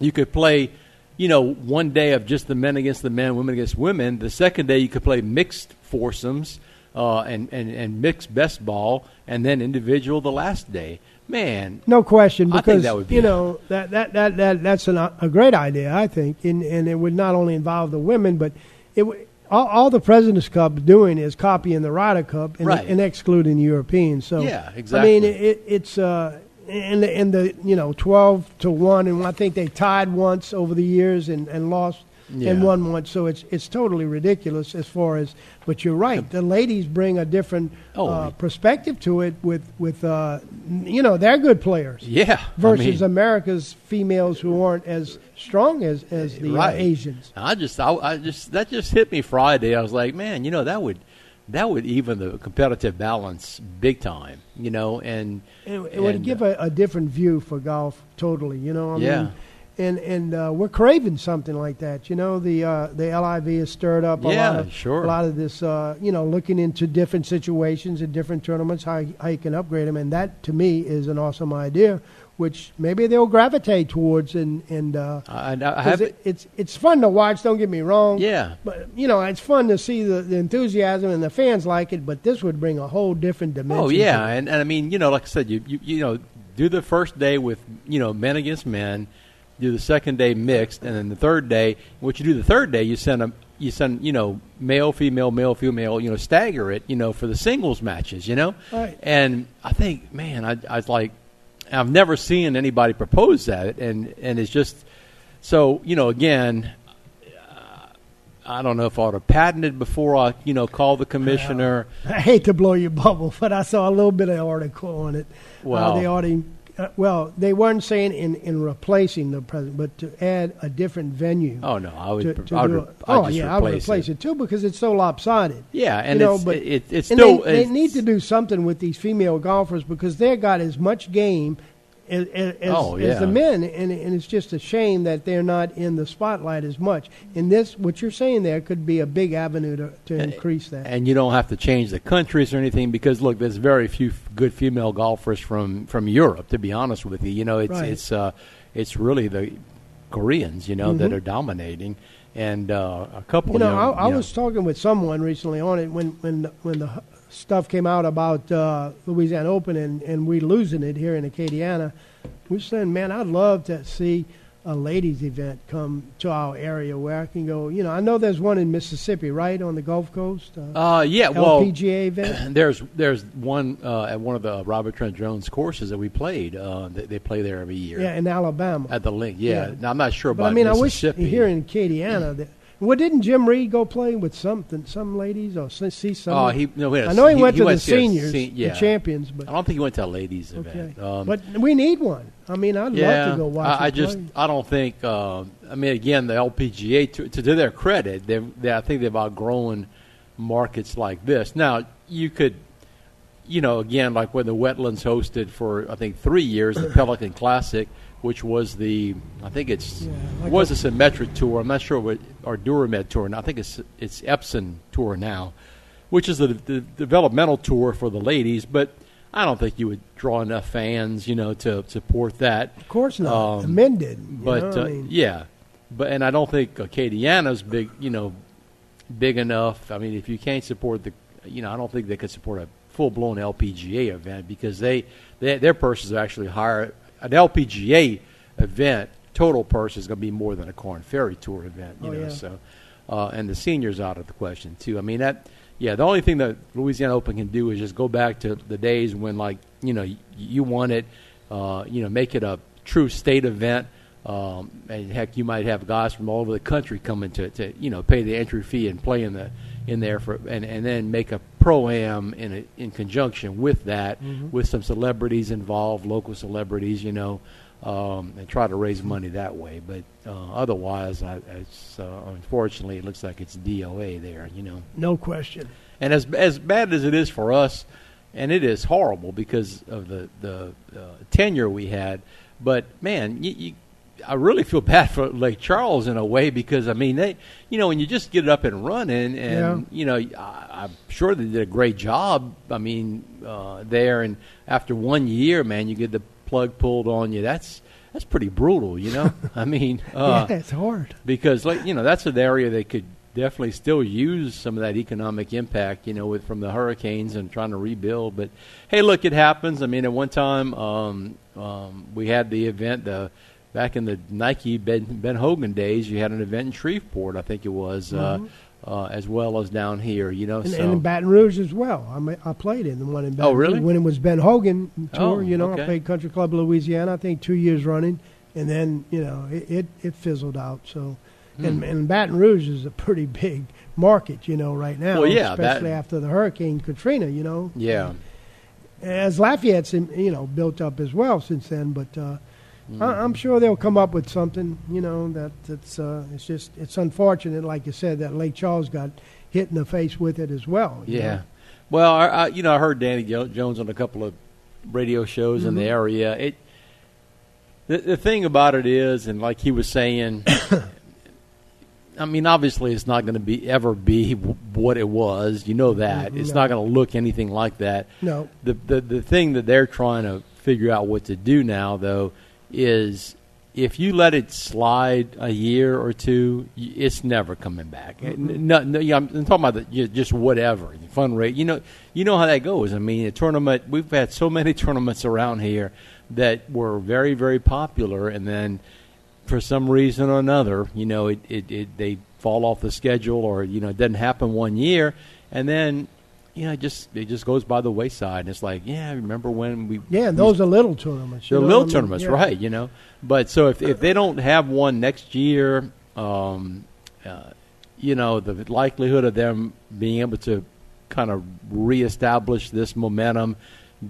You could play, you know, one day of just the men against the men, women against women. The second day you could play mixed foursomes uh, and, and and mixed best ball, and then individual the last day. Man, No question, because be you a- know that that that, that that's an, a great idea, I think, and and it would not only involve the women, but it would. All, all the Presidents Cup doing is copying the Ryder Cup and, Right. and excluding the Europeans. So Yeah, exactly. I mean, it, it's uh, in the, in the you know twelve to one, and I think they tied once over the years and, and lost Yeah. and won once. So it's it's totally ridiculous as far as. But you're right. The ladies bring a different Oh, uh, perspective to it. With with uh, you know they're good players yeah, versus I mean, America's females who aren't as strong as as the uh, Asians. I just, I, I just, that just hit me Friday. I was like, man, you know, that would, that would even the competitive balance big time. You know, and It, it would and, give a, a different view for golf. Totally, you know. I Yeah. mean, and and uh, we're craving something like that. You know, the uh, the LIV has stirred up a Yeah, lot of sure. a lot of this. Uh, you know, looking into different situations and different tournaments, how how you can upgrade them, and that to me is an awesome idea, which maybe they'll gravitate towards. And and uh, I, I have it, it's it's fun to watch. Don't get me wrong. Yeah. But you know, it's fun to see the, the enthusiasm and the fans like it. But this would bring a whole different dimension. Oh yeah, and, and I mean, you know, like I said, you, you you know, do the first day with you know men against men, do the second day mixed, and then the third day, what you do the third day, you send them, you send you know male, female, male, female, you know, stagger it, you know, for the singles matches, you know, Right. and I think, man, I I was like, I've never seen anybody propose that, and and it's just so you know again. uh, I don't know if I ought to patent it before I, you know, call the commissioner. I hate to blow your bubble, but I saw a little bit of article on it. Well- uh, they ought to, uh, well, they weren't saying in, in replacing the president, but to add a different venue. Oh no, I would. to, to I would it. I'd oh yeah, I would replace replace it. too because it's so lopsided. Yeah, and you know, it's, but it, it's still. they, they it's- need to do something with these female golfers because they got as much game as, as, Oh, as the men, and, and it's just a shame that they're not in the spotlight as much. And this, what you're saying there, could be a big avenue to, to increase that. and you don't have to change the countries or anything because look, there's very few f- good female golfers from from Europe. To be honest with you, you know, it's Right. it's uh, it's really the Koreans, you know, that Mhm. are dominating, and uh, a couple. You know, I, I you know- was talking with someone recently on it when when when the stuff came out about uh, Louisiana Open and and we losing it here in Acadiana. We're saying, man, I'd love to see a ladies event come to our area where I can go. You know, I know there's one in Mississippi, right on the Gulf Coast. Uh, Uh, yeah, well, LPGA event. there's there's one uh, at one of the Robert Trent Jones courses that we played. Uh, they, they play there every year. Yeah, in Alabama. At the link, yeah. Yeah. Now, I'm not sure But about I mean, I wish here in Acadiana that. Well, didn't Jim Reed go play with something, some ladies or see some? Oh, he no. I know he, went to the seniors, se- yeah. the champions, but I don't think he went to a ladies event. okay. Um, but we need one. I mean, I'd yeah, love to go watch. I, I just. I don't think. Uh, I mean, again, the LPGA to, to their credit, they they I think they've outgrown markets like this. Now you could, you know, again, like when the Wetlands hosted for I think three years the Pelican Classic, which was the I think it's like was a- Symetra tour. I'm not sure what or Duramed tour. And I think it's it's Epson tour now, which is the, the developmental tour for the ladies, but. I don't think you would draw enough fans, you know, to support that. Of course not. Um, the men did, but know, I uh, mean, yeah, but and I don't think Acadiana's big, you know, big enough. I mean, if you can't support the, you know, I don't think they could support a full blown LPGA event because they, they their purses are actually higher. An LPGA event total purse is going to be more than a Corn Ferry Tour event, you Oh, know. yeah. So, uh, and the seniors out of the question too. I mean that. Yeah, the only thing that Louisiana Open can do is just go back to the days when, like, you know, you, you won it, uh, you know, make it a true state event. Um, and heck, you might have guys from all over the country coming to, to you know, pay the entry fee and play in the in there for, and, and then make a pro am in a, in conjunction with that, Mhm. with some celebrities involved, local celebrities, you know, um, and try to raise money that way. But uh, otherwise, I, it's uh, unfortunately it looks like it's DOA there, you know. no question. And as as bad as it is for us, and it is horrible because of the the uh, tenure we had. But man, you, you, I really feel bad for Lake Charles in a way because I mean they, you know, when you just get it up and running, and Yeah. you know, I, I'm sure they did a great job. I mean, uh, there and after one year, man, you get the plug pulled on you. That's that's pretty brutal, you know. I mean, uh, yeah, it's hard. because like you know that's an area they could definitely still use some of that economic impact you know with from the hurricanes and trying to rebuild but hey look it happens i mean at one time um, um, we had the event the back in the nike ben, ben hogan days you had an event in shreveport i think it was Mhm. uh, uh, as well as down here you know And, so and in Baton Rouge as well. I, ma- I played in the one in Baton Oh, really? Rouge when it was Ben Hogan tour. Oh, you know, okay. I played Country Club Louisiana. I think two years running, and then you know it it, it fizzled out. So, and, Hmm. and Baton Rouge is a pretty big market, you know, right now. Well, yeah, that- especially after the Hurricane Katrina. You know, yeah as Lafayette's you know built up as well since then. But uh, Mm-hmm. I, I'm sure they'll come up with something. You know that that's uh, it's just it's unfortunate, like you said, that Lake Charles got hit in the face with it as well. Yeah. know. Well, I, I, you know, I heard Danny Jo- Jones on a couple of radio shows in the Mhm. area. It, The, the thing about it is, and like he was saying, I mean, obviously, it's not going to be ever be what it was. You know that it's No. not going to look anything like that. No. The, the the thing that they're trying to figure out what to do now, though, is if you let it slide a year or two, it's never coming back. Mm-hmm. N- No, no, yeah, I'm talking about the, just whatever fun rate. You know, you know how that goes. I mean, a tournament. We've had so many tournaments around here that were very, very popular, and then for some reason or another, you know, it, it, it they fall off the schedule, or you know, it doesn't happen one year, and then. You know, it just it just goes by the wayside. And it's like, yeah, remember when we Yeah, and those are little tournaments. they're little I mean? tournaments, Yeah. right? You know, but so if if they don't have one next year, um, uh, you know, the likelihood of them being able to kind of reestablish this momentum,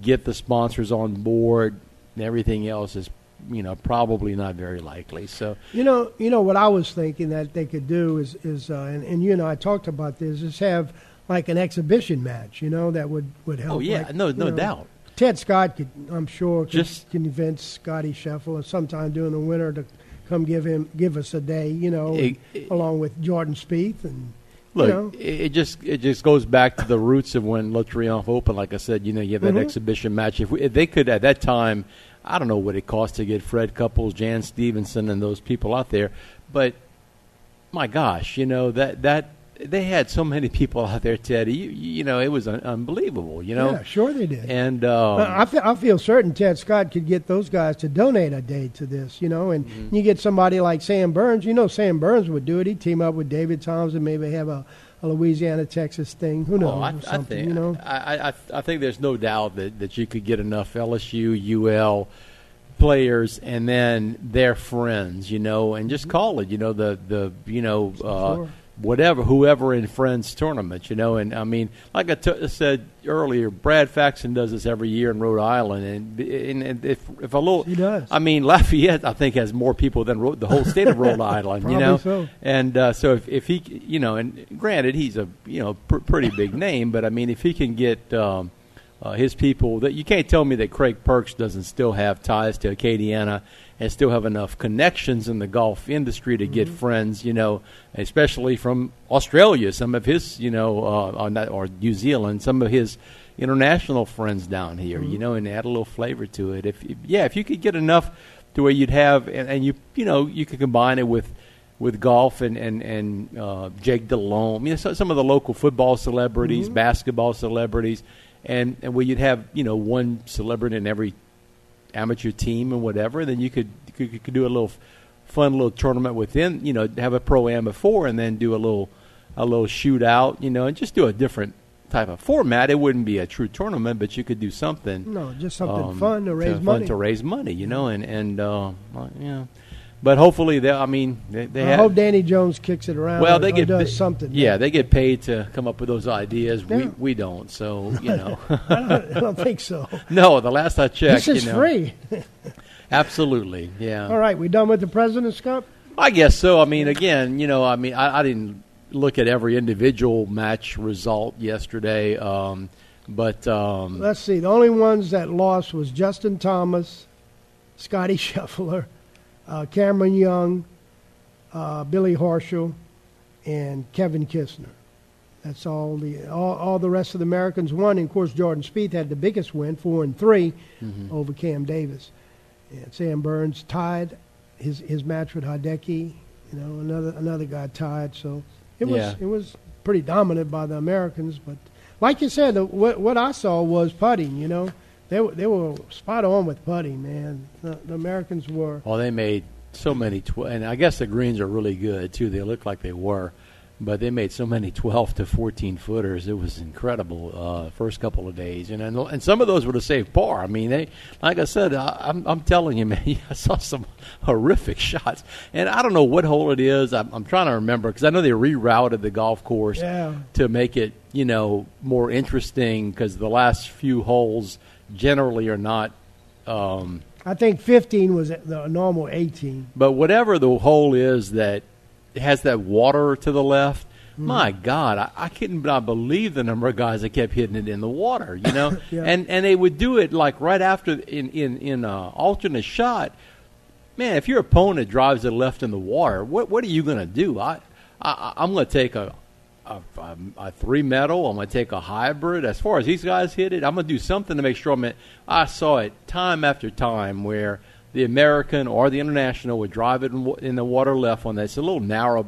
get the sponsors on board, and everything else is, you know, probably not very likely. So You know, you know what I was thinking that they could do is, is uh, and, and you and I talked about this, is have like an exhibition match. You know, that would would help. Oh, yeah, like, no- no know, doubt. Ted Scott could, I'm sure, could Just- convince Scotty Scheffler sometime during the winter to come give him give us a day. You know, It- and- along with Jordan Spieth and Look, you know, it it just it just goes back to the roots of when Le Triomphe opened. Like I said, you know, you have that Mhm. exhibition match. If, we, if they could at that time, I don't know what it cost to get Fred Couples, Jan Stephenson, and those people out there, but my gosh, you know that that they had so many people out there, Teddy. You, you know, it was un- unbelievable. You know, yeah, sure they did. and um, I, feel, I feel certain Ted Scott could get those guys to donate a day to this, you know, and Mm-hmm. you get somebody like Sam Burns. You know, Sam Burns would do it. He'd team up with David Thompson, maybe have a, a Louisiana Texas thing. Who knows? Oh, I, or I something, think you know. I, I I think there's no doubt that, that you could get enough LSU UL players and then their friends, you know, and just call it, you know, the the you know uh, Sure. Whatever whoever in friends tournament, you know, and I mean, like I t- said earlier, Brad Faxon does this every year in Rhode Island, and, and, and if if a little, He does. I mean, Lafayette, I think has more people than Ro- the whole state of Rhode Island, you know, so. and uh, so if, if he, you know, and granted he's a you know pr- pretty big name, but I mean if he can get um, uh, his people, that you can't tell me that Craig Perks doesn't still have ties to Acadiana and still have enough connections in the golf industry to get friends, you know, especially from Australia. Some of his, you know, uh, on that, or New Zealand, some of his international friends down here, you know, and add a little flavor to it. If, if yeah, if you could get enough to where you'd have, and, and you you know you could combine it with with golf and and and uh, Jake Delhomme, you know, so, some of the local football celebrities, basketball celebrities, and and where you'd have you know one celebrity in every amateur team and whatever, then you could you could, you could do a little fun little tournament within, you know, have a pro am before, and then do a little a little shootout, you know, and just do a different type of format. It wouldn't be a true tournament, but you could do something No, just something um, fun to raise fun money. to raise money, you know, and and uh, yeah. But hopefully, they. I mean, they, they I have. hope Danny Jones kicks it around. well, or, they get does pa- something. Yeah, they get paid to come up with those ideas. We we don't. So you know, I don't, I don't think so. no. The last I checked, this is you know, free. Absolutely, yeah. All right, we done with the President's Cup? I guess so. I mean, again, you know, I mean, I, I didn't look at every individual match result yesterday, um, but um, Let's see. The only ones that lost was Justin Thomas, Scotty Scheffler, uh, Cameron Young, uh, Billy Horschel, and Kevin Kisner. That's all the all, all the rest of the Americans won. And of course, Jordan Spieth had the biggest win, four and 3 Mm-hmm. over Cam Davis. And Sam Burns tied his his match with Hideki. You know, another another guy tied. So it was Yeah. it was pretty dominant by the Americans. But like you said, the, what what I saw was putting. You know, they were they were spot on with putting. Man, the, the Americans were. well, they made so many, tw- and I guess the greens are really good too. They look like they were, but they made so many twelve to fourteen footers. It was incredible. Uh, first couple of days, and and, and some of those would have saved par. I mean, they, like I said, I, I'm I'm telling you, man, I saw some horrific shots, and I don't know what hole it is. I'm, I'm trying to remember because I know they rerouted the golf course. Yeah. to make it you know more interesting because the last few holes generally are not um, I think 15 was the normal 18. but whatever the hole is that has that water to the left my god I, I couldn't not believe the number of guys that kept hitting it in the water you know Yeah. and and they would do it like right after in in in uh, alternate shot man, if your opponent drives it left in the water, what what are you going to do? I, I I'm going to take a a, a, a three metal. I'm going to take a hybrid. As far as these guys hit it, I'm going to do something to make sure I'm. At, I saw it time after time where the American or the international would drive it in, in the water left one that's a little narrow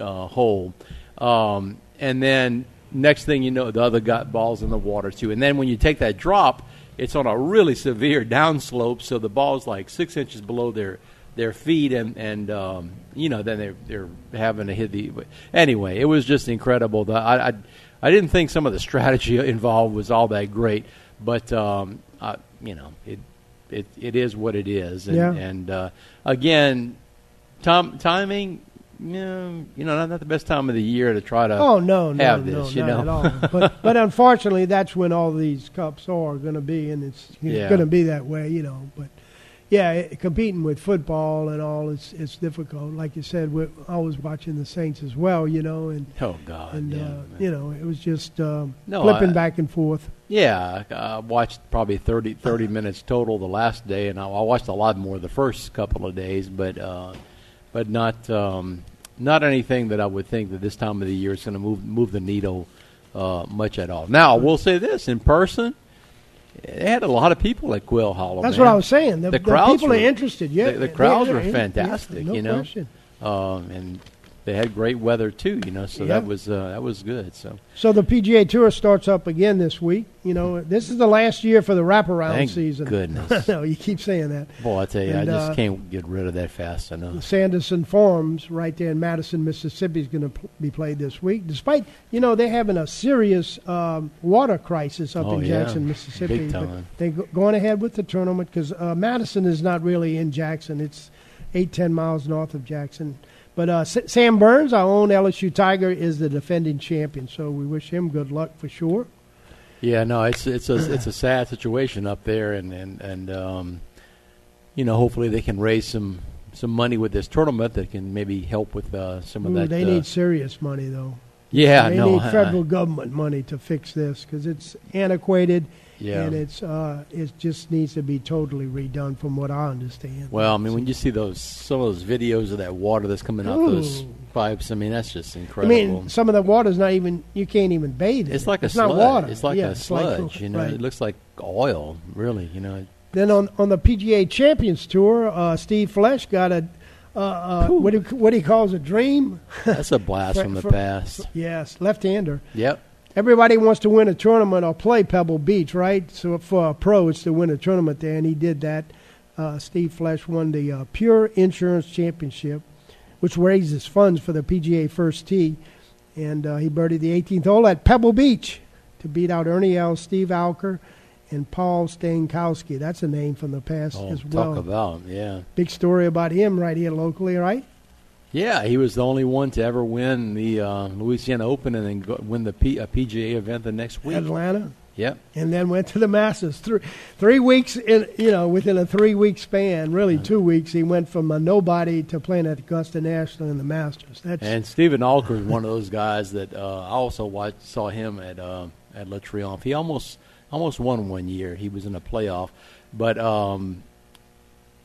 uh, hole, um, and then next thing you know, the other got balls in the water too. And then when you take that drop, it's on a really severe downslope, so the ball's like six inches below their their feet, and and um, you know then they're they're having to hit the. Anyway, it was just incredible. The, I, I I didn't think some of the strategy involved was all that great, but um, I, you know it it it is what it is, and, Yeah. and uh, again, tom, timing. Yeah, you know, not, not the best time of the year to try to Oh no, no, have no, this. you not know, at all. but but unfortunately, that's when all these cups are going to be, and it's Yeah. going to be that way, you know. But yeah, it, competing with football and all, it's it's difficult. Like you said, we're, I was watching the Saints as well, you know, and oh God, and yeah, uh, you know, it was just um, No, flipping I- back and forth. Yeah, I I watched probably 30, 30 minutes total the last day, and I, I watched a lot more the first couple of days, but uh, but not um, not anything that I would think that this time of the year is going to move move the needle uh, much at all. Now, I will say this: in person, they had a lot of people at Quail Hollow. That's man. what I was saying. The, The the crowds people were- are interested. Yeah, the- the crowds were fantastic, no you know. um, and they had great weather too. You know, so Yeah. that was uh, that was good. So So the PGA Tour starts up again this week. You know, this is the last year for the wraparound Thank season. goodness. no, you keep saying that. boy, I tell you, And, I just uh, can't get rid of that fast enough. Sanderson Farms right there in Madison, Mississippi is going to pl- be played this week. Despite, you know, they're having a serious um, water crisis up Oh, in yeah. Jackson, Mississippi. Big time. They're go- going ahead with the tournament because uh, Madison is not really in Jackson. It's eight, ten miles north of Jackson. But uh, S- Sam Burns, our own LSU Tiger, is the defending champion. So we wish him good luck for sure. Yeah, no, it's it's a it's a sad situation up there, and and and um, you know, hopefully they can raise some some money with this tournament that can maybe help with uh, some of Ooh, that. they uh, need serious money, though. yeah, they no, need I- federal government money to fix this because it's antiquated yeah. and it's uh, it just needs to be totally redone, from what I understand. well, I mean, when you see those some of those videos of that water that's coming out those pipes, I mean, that's just incredible. I mean, some of the water's not even you can't even bathe in. it's it. like a it's sludge. not water. It's like Yeah, a it's like- sludge. you know, right. it looks like oil. Really, you know. Then on on the PGA Champions Tour, uh, Steve Flesch got a uh, uh, what he, what he calls a dream. That's a blast For- from the for- past. Yes, left-hander. Yep. Everybody wants to win a tournament or play Pebble Beach, right? So for a pro, it's to win a tournament there, and he did that. Uh, Steve Flesch won the uh, Pure Insurance Championship, which raises funds for the PGA First Tee, and uh, he birdied the 18th hole at Pebble Beach to beat out Ernie Els, Steve Alker, and Paul Stankowski. That's a name from the past Oh, as talk well. about yeah. Big story about him right here locally, right? Yeah, he was the only one to ever win the uh, Louisiana Open and then go, win the P, a PGA event the next week. Atlanta. Yep. and then went to the Masters. Three three weeks in, you know, within a three week span, really two weeks, he went from a nobody to playing at Augusta National in the Masters. That's And Stephen Alker is one of those guys that uh, I also watched, saw him at uh, at La Triomphe. He almost almost won one year. He was in a playoff, but um,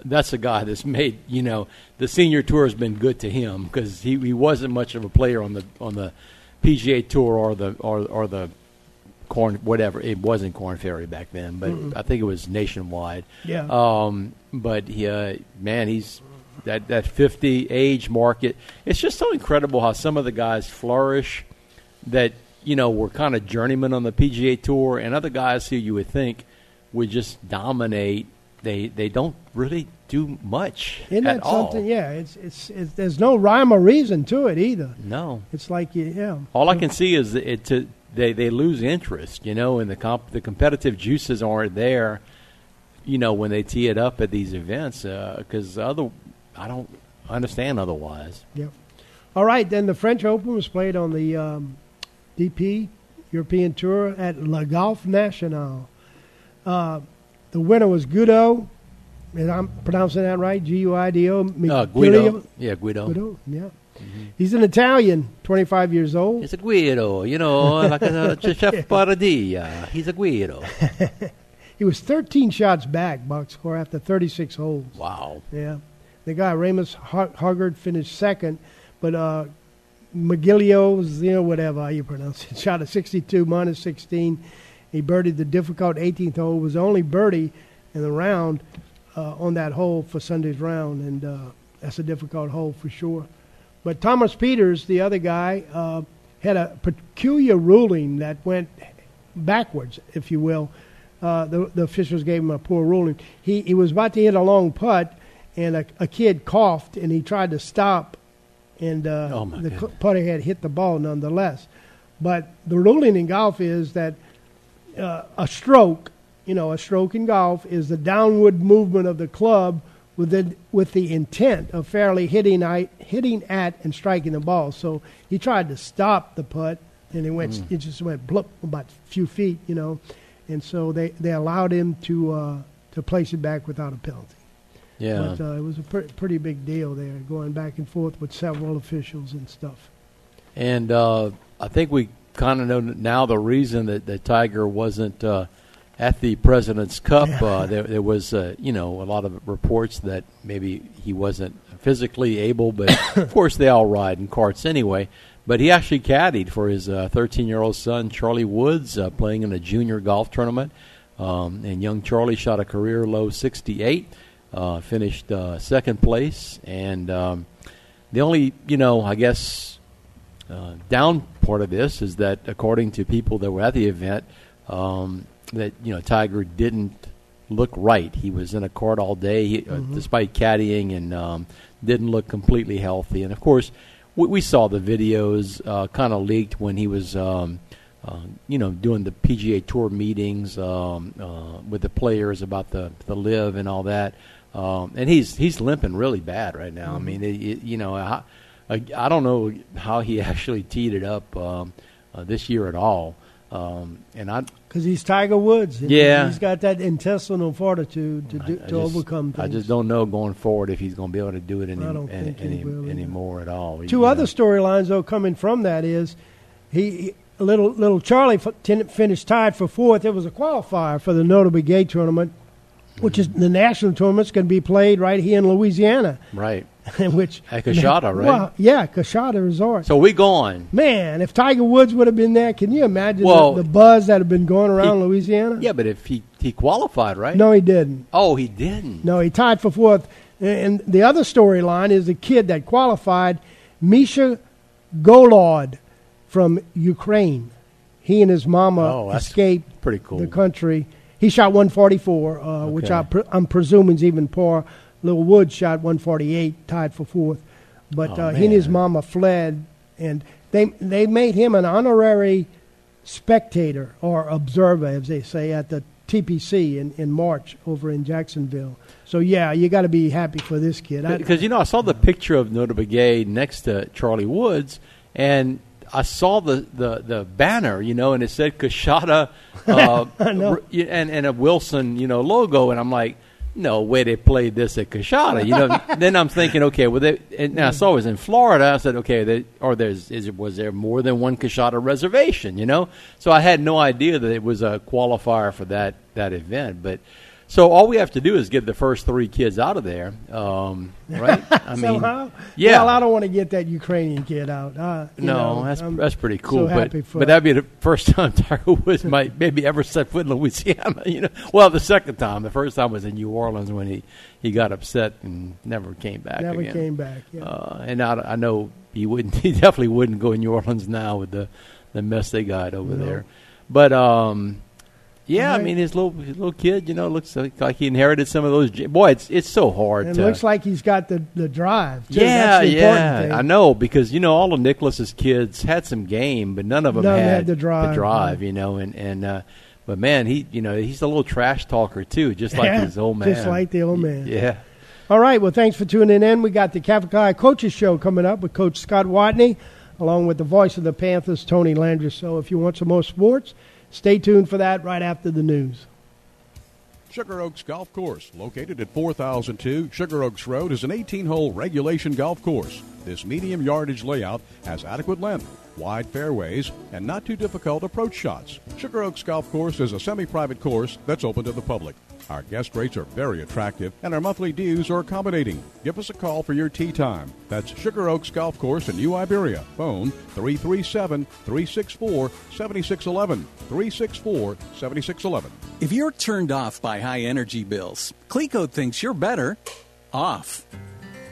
that's a guy that's made you know the senior tour has been good to him because he, he wasn't much of a player on the on the PGA tour or the or or the corn whatever it wasn't Corn Ferry back then, but I think it was nationwide. yeah. Um, but he, uh, man, he's that that fifty age market. It's just so incredible how some of the guys flourish that you know were kind of journeymen on the PGA Tour, and other guys who you would think would just dominate. They they don't really do much Isn't at that all. Yeah, it's, it's it's there's no rhyme or reason to it either. No, It's like you, yeah. all I can see is it to they they lose interest, you know, and the comp the competitive juices aren't there, you know, when they tee it up at these events because other I don't understand otherwise. Yep. All right, then the French Open was played on the um, DP European Tour at La Golf National. Uh, the winner was Guido. And I'm pronouncing that right? G U I D O. Uh, Guido, yeah, Guido. Guido, yeah. He's an Italian, 25 years old. He's a Guido, you know, like a chef Boyardee. He's a Guido. He was 13 shots back, box score, after 36 holes. Wow. Yeah. the guy Rasmus Højgaard finished second, but uh, McGilio, you know, whatever how you pronounce it, shot a 62 minus 16. He birdied the difficult 18th hole. It was the only birdie in the round uh, on that hole for Sunday's round, and uh, that's a difficult hole for sure. But Thomas Pieters, the other guy, uh, had a peculiar ruling that went backwards, if you will. Uh, the, the officials gave him a poor ruling. He, he was about to hit a long putt, and a, a kid coughed, and he tried to stop, and uh, oh the goodness. putter had hit the ball nonetheless. But the ruling in golf is that uh, a stroke, you know, a stroke in golf is the downward movement of the club with the, with the intent of fairly hitting, at, hitting at and striking the ball. So he tried to stop the putt, and it went, Mm. it just went about a few feet, you know, and so they, they allowed him to uh, to place it back without a penalty. Yeah. But uh, it was a pre- pretty big deal there, going back and forth with several officials and stuff. And uh, I think we kind of know now the reason that, that Tiger wasn't uh, at the President's Cup. Uh, there, there was, uh, you know, a lot of reports that maybe he wasn't physically able, but of course they all ride in carts anyway. But he actually caddied for his 13 year old son, Charlie Woods, uh, playing in a junior golf tournament. Um, and young Charlie shot a career low 68, uh, finished uh, second place. And um, the only, you know, I guess uh, down part of this is that according to people that were at the event, um, that you know Tiger didn't look right. He was in a cart all day, he, uh, despite caddying, and um, didn't look completely healthy. And of course, we, we saw the videos uh, kind of leaked when he was. Um, uh, you know, doing the PGA Tour meetings um, uh, with the players about the the LIV and all that, um, and he's he's limping really bad right now. I mean, it, it, you know, I, I, I don't know how he actually teed it up um, uh, this year at all. Um, and I, Because he's Tiger Woods. Yeah. He's got that intestinal fortitude to, do, to just, overcome things. I just don't know going forward if he's going to be able to do it any, any, any, anymore at all. Two other storylines, though, coming from that is he, he little little Charlie f- finished tied for fourth. It was a qualifier for the Notah Begay tournament, which is the national tournament's going to be played right here in Louisiana, right. which At Coushatta, right? Well, yeah, Coushatta Resort. So we going. Man, if Tiger Woods would have been there, can you imagine Well, the, the buzz that had been going around he- Louisiana? Yeah, but if he he qualified, right? No, he didn't. Oh, he didn't. No, he tied for fourth. And the other storyline is the kid that qualified, Misha Golod from Ukraine. He and his mama Oh, escaped pretty cool. the country. He shot 144, uh, which Okay. I pre- I'm presuming is even par. Little Woods shot 148, tied for fourth. But Oh, uh, he and his mama fled, and they they made him an honorary spectator or observer, as they say, at the TPC in, in March over in Jacksonville. So yeah, you got to be happy for this kid. Because you know, I saw the picture of Notah Begay next to Charlie Woods, and I saw the, the, the banner, you know, and it said Coushatta, uh, and and a Wilson, you know, logo, and I'm like, no way they played this at Coushatta, you know. then I'm thinking, okay, well, they, and I saw it was in Florida. I said, okay, they, or there's is it was there more than one Coushatta reservation, you know? So I had no idea that it was a qualifier for that that event, but. So all we have to do is get the first three kids out of there, um, right? I mean, somehow. yeah. Well, I don't want to get that Ukrainian kid out. Uh, you no, know, that's I'm that's pretty so cool. but happy for- but that'd be the first time Tiger Woods might maybe ever set foot in Louisiana. You know, well, the second time, the first time was in New Orleans when he, he got upset and never came back. never again. came back. Yeah. Uh, and I, I know he wouldn't. He definitely wouldn't go in New Orleans now with the the mess they got over No. there. But um, yeah, I mean his little his little kid, you know, looks like, like he inherited some of those. Boy, it's it's so hard. and to, it looks like he's got the, the drive. Too. yeah, That's the important yeah, thing. I know because you know all of Nicklaus's kids had some game, but none of them None had, had the drive, drive, right. you know, and and uh, but man, he you know he's a little trash talker too, just like Yeah, his old man, just like the old man. Yeah, All right. Well, thanks for tuning in. We got the High Coaches Show coming up with Coach Scott Watney, along with the voice of the Panthers, Tony Landry. So if you want some more sports, stay tuned for that right after the news. Sugar Oaks Golf Course, located at 4002 Sugar Oaks Road, is an 18 hole regulation golf course. This medium yardage layout has adequate length, wide fairways, and not too difficult approach shots. Sugar Oaks Golf Course is a semi private course that's open to the public. Our guest rates are very attractive, and our monthly dues are accommodating. Give us a call for your tee time. That's Sugar Oaks Golf Course in New Iberia. Phone 337 364 7611. 364 7611. If you're turned off by high energy bills, Cleco thinks you're better off.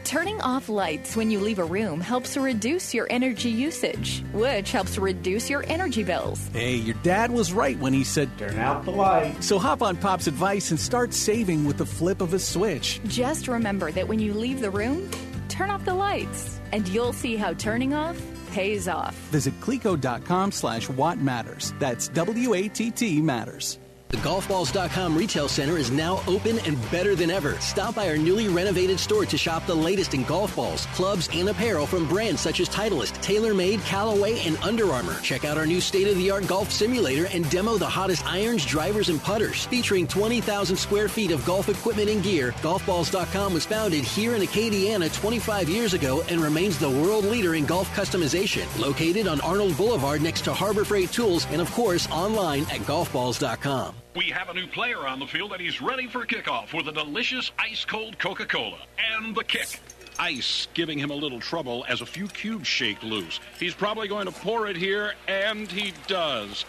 Turning off lights when you leave a room helps reduce your energy usage, which helps reduce your energy bills. Hey, your dad was right when he said, Turn out the light. So hop on Pop's advice and start saving with the flip of a switch. Just remember that when you leave the room, turn off the lights, and you'll see how turning off pays off. Visit Cleco.com slash Watt Matters. That's W A T T Matters. The golfballs.com retail center is now open and better than ever. Stop by our newly renovated store to shop the latest in golf balls, clubs, and apparel from brands such as Titleist, TaylorMade, Callaway, and Under Armour. Check out our new state-of-the-art golf simulator and demo the hottest irons, drivers, and putters. Featuring 20,000 square feet of golf equipment and gear, golfballs.com was founded here in Acadiana 25 years ago and remains the world leader in golf customization. Located on Arnold Boulevard next to Harbor Freight Tools and of course online at golfballs.com. We have a new player on the field and he's ready for kickoff with a delicious ice cold Coca Cola and the kick. Ice giving him a little trouble as a few cubes shake loose. He's probably going to pour it here, and he does.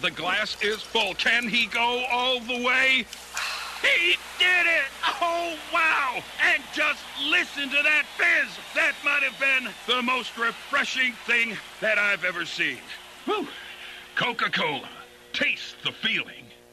The glass is full. Can he go all the way? He did it! Oh, wow! And just listen to that fizz! That might have been the most refreshing thing that I've ever seen. Whew. Coca Cola. Taste the feeling.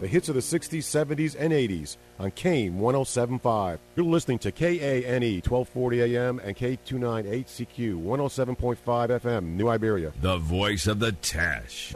The hits of the 60s, 70s, and 80s on Kane 1075. You're listening to KANE 1240 AM and K298CQ 107.5 FM, New Iberia. The voice of the Tash.